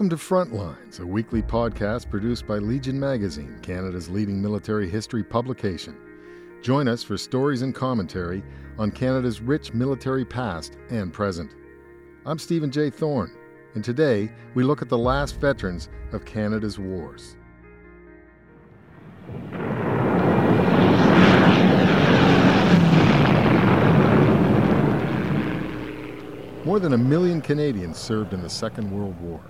Welcome to Frontlines, a weekly podcast produced by Legion Magazine, Canada's leading military history publication. Join us for stories and commentary on Canada's rich military past and present. I'm Stephen J. Thorne, and today we look at the last veterans of Canada's wars. More than a million Canadians served in the Second World War.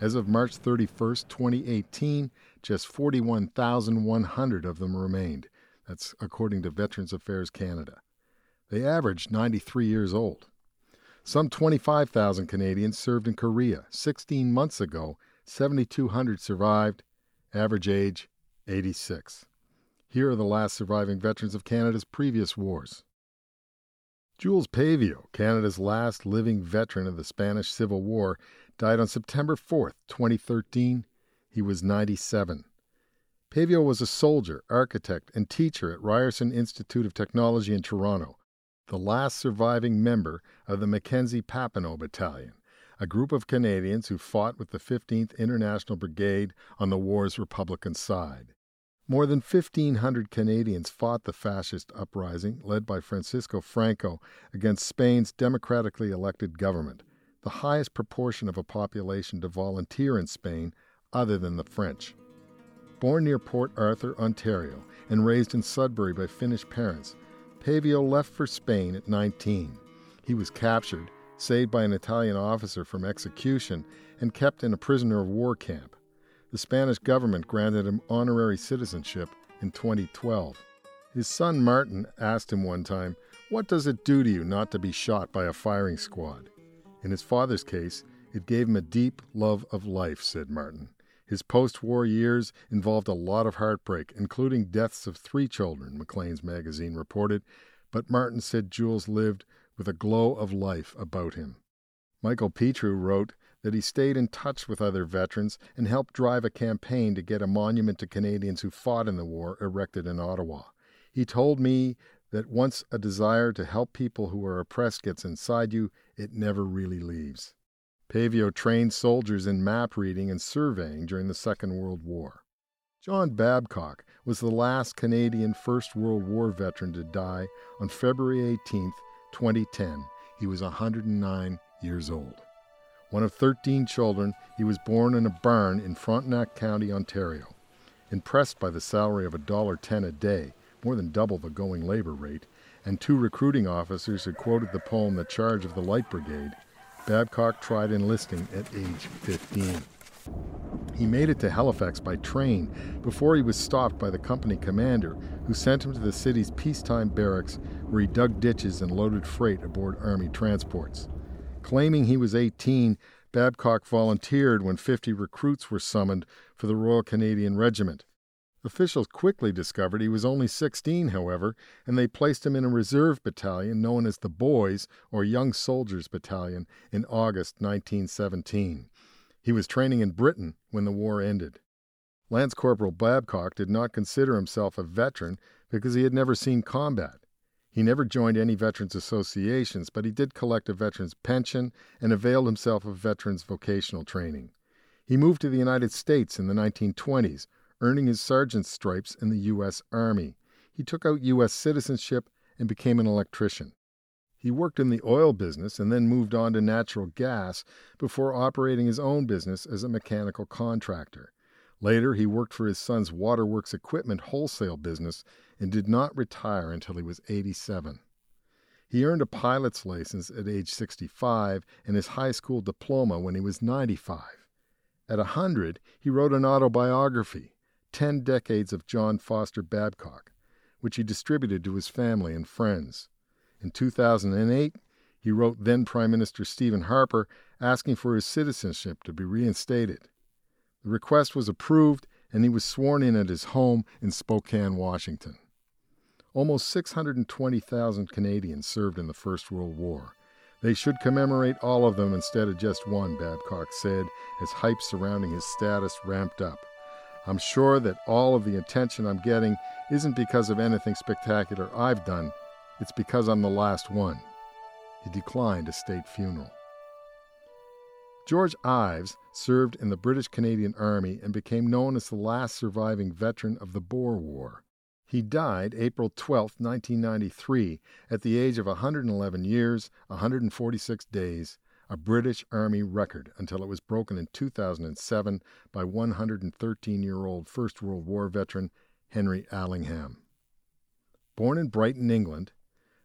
As of March 31, 2018, just 41,100 of them remained. That's according to Veterans Affairs Canada. They averaged 93 years old. Some 25,000 Canadians served in Korea. 16 months ago, 7,200 survived. Average age 86. Here are the last surviving veterans of Canada's previous wars. Jules Paivio, Canada's last living veteran of the Spanish Civil War, died on September 4, 2013. He was 97. Paivio was a soldier, architect, and teacher at Ryerson Institute of Technology in Toronto, the last surviving member of the Mackenzie Papineau Battalion, a group of Canadians who fought with the 15th International Brigade on the war's Republican side. More than 1,500 Canadians fought the fascist uprising led by Francisco Franco against Spain's democratically elected government, the highest proportion of a population to volunteer in Spain other than the French. Born near Port Arthur, Ontario, and raised in Sudbury by Finnish parents, Paivio left for Spain at 19. He was captured, saved by an Italian officer from execution, and kept in a prisoner of war camp the Spanish government granted him honorary citizenship in 2012. His son Martin asked him one time, What does it do to you not to be shot by a firing squad? In his father's case, it gave him a deep love of life, said Martin. His post war years involved a lot of heartbreak, including deaths of three children, Maclean's magazine reported, but Martin said Jules lived with a glow of life about him. Michael Petrou wrote, that he stayed in touch with other veterans and helped drive a campaign to get a monument to Canadians who fought in the war erected in Ottawa. He told me that once a desire to help people who are oppressed gets inside you, it never really leaves. Paivio trained soldiers in map reading and surveying during the Second World War. John Babcock was the last Canadian First World War veteran to die on February 18, 2010. He was 109 years old. One of 13 children, he was born in a barn in Frontenac County, Ontario. Impressed by the salary of $1.10 a day, more than double the going labor rate, and two recruiting officers had quoted the poem The Charge of the Light Brigade, Babcock tried enlisting at age 15. He made it to Halifax by train before he was stopped by the company commander, who sent him to the city's peacetime barracks where he dug ditches and loaded freight aboard Army transports. Claiming he was 18, Babcock volunteered when 50 recruits were summoned for the Royal Canadian Regiment. Officials quickly discovered he was only 16, however, and they placed him in a reserve battalion known as the Boys or Young Soldiers Battalion in August 1917. He was training in Britain when the war ended. Lance Corporal Babcock did not consider himself a veteran because he had never seen combat. He never joined any veterans associations, but he did collect a veterans pension and availed himself of veterans vocational training. He moved to the United States in the 1920s, earning his sergeant's stripes in the U.S. Army. He took out U.S. citizenship and became an electrician. He worked in the oil business and then moved on to natural gas before operating his own business as a mechanical contractor. Later, he worked for his son's waterworks equipment wholesale business and did not retire until he was 87. He earned a pilot's license at age 65 and his high school diploma when he was 95. At 100, he wrote an autobiography, 10 Decades of John Foster Babcock, which he distributed to his family and friends. In 2008, he wrote then Prime Minister Stephen Harper asking for his citizenship to be reinstated. The request was approved, and he was sworn in at his home in Spokane, Washington. Almost 620,000 Canadians served in the First World War. They should commemorate all of them instead of just one, Babcock said, as hype surrounding his status ramped up. I'm sure that all of the attention I'm getting isn't because of anything spectacular I've done, it's because I'm the last one. He declined a state funeral. George Ives served in the British Canadian Army and became known as the last surviving veteran of the Boer War. He died April 12, 1993, at the age of 111 years, 146 days, a British Army record until it was broken in 2007 by 113 year old First World War veteran Henry Allingham. Born in Brighton, England,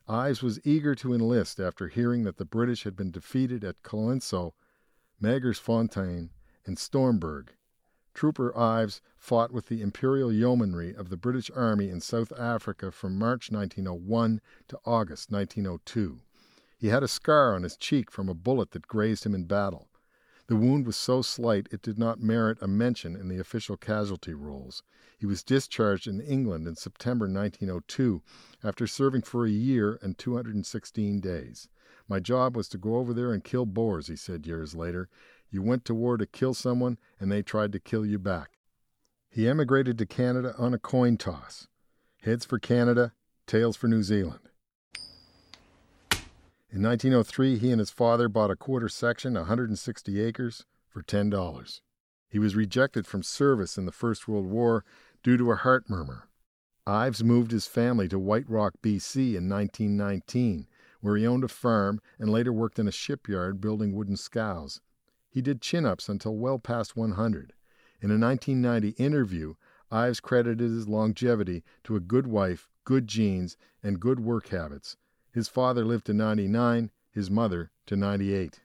Ives was eager to enlist after hearing that the British had been defeated at Colenso, Magersfontein, and Stormberg. Trooper Ives fought with the Imperial Yeomanry of the British Army in South Africa from March 1901 to August 1902. He had a scar on his cheek from a bullet that grazed him in battle. The wound was so slight it did not merit a mention in the official casualty rolls. He was discharged in England in September 1902 after serving for a year and 216 days. My job was to go over there and kill Boers, he said years later. You went to war to kill someone, and they tried to kill you back. He emigrated to Canada on a coin toss. Heads for Canada, tails for New Zealand. In 1903, he and his father bought a quarter section, 160 acres, for $10. He was rejected from service in the First World War due to a heart murmur. Ives moved his family to White Rock, BC in 1919, where he owned a farm and later worked in a shipyard building wooden scows. He did chin ups until well past 100. In a 1990 interview, Ives credited his longevity to a good wife, good genes, and good work habits his father lived to 99, his mother to 98.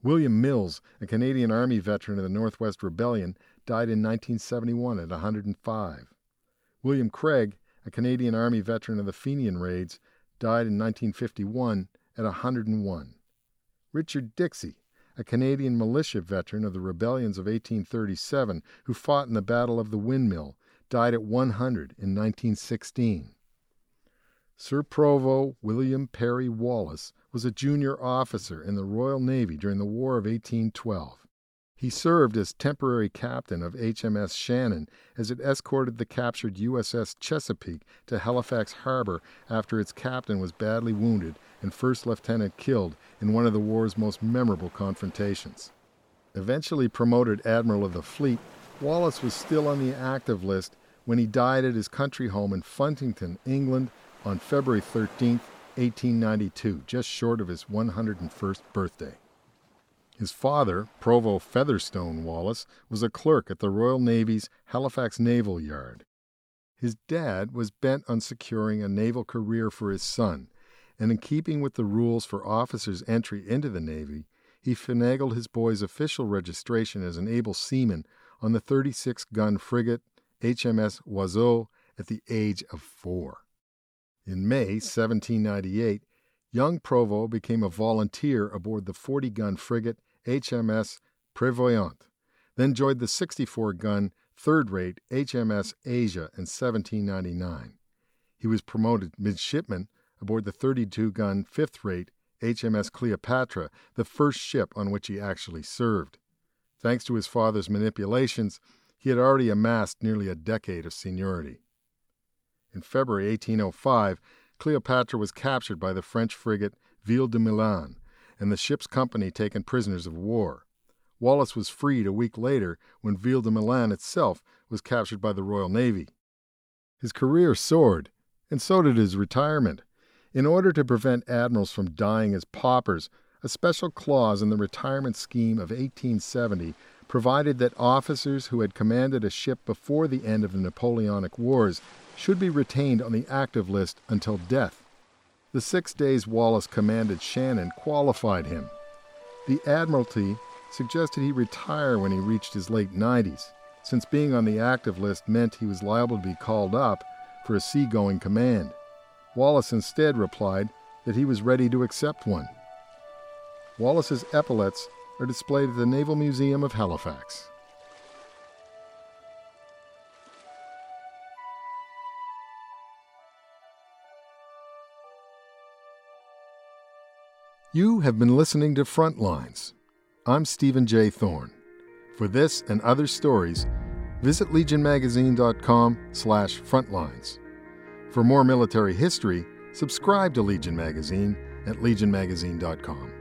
William Mills, a Canadian Army veteran of the Northwest Rebellion, died in 1971 at 105. William Craig, a Canadian Army veteran of the Fenian raids, died in 1951 at 101. Richard Dixie, a Canadian militia veteran of the rebellions of 1837 who fought in the Battle of the Windmill, died at 100 in 1916. Sir Provo William Parry Wallis was a junior officer in the Royal Navy during the War of 1812. He served as temporary captain of HMS Shannon as it escorted the captured USS Chesapeake to Halifax Harbor after its captain was badly wounded and first lieutenant killed in one of the war's most memorable confrontations. Eventually promoted admiral of the fleet, Wallis was still on the active list when he died at his country home in Funtington, England, on February 13, 1892, just short of his 101st birthday. His father, Provo Featherstone Wallis, was a clerk at the Royal Navy's Halifax Naval Yard. His dad was bent on securing a naval career for his son, and in keeping with the rules for officers' entry into the Navy, he finagled his boy's official registration as an able seaman on the 36 gun frigate HMS Oiseau at the age of four. In May 1798, young Provo became a volunteer aboard the 40 gun frigate HMS Prevoyant, then joined the 64 gun third rate HMS Asia in 1799. He was promoted midshipman aboard the 32 gun fifth rate HMS Cleopatra, the first ship on which he actually served. Thanks to his father's manipulations, he had already amassed nearly a decade of seniority. In February 1805, Cleopatra was captured by the French frigate Ville de Milan and the ship's company taken prisoners of war. Wallis was freed a week later when Ville de Milan itself was captured by the Royal Navy. His career soared, and so did his retirement. In order to prevent admirals from dying as paupers, a special clause in the retirement scheme of 1870 provided that officers who had commanded a ship before the end of the Napoleonic Wars should be retained on the active list until death. The six days Wallis commanded Shannon qualified him. The Admiralty suggested he retire when he reached his late 90s, since being on the active list meant he was liable to be called up for a seagoing command. Wallis instead replied that he was ready to accept one. Wallis's epaulets are displayed at the Naval Museum of Halifax. You have been listening to Frontlines. I'm Stephen J. Thorne. For this and other stories, visit legionmagazine.com slash frontlines. For more military history, subscribe to Legion Magazine at legionmagazine.com.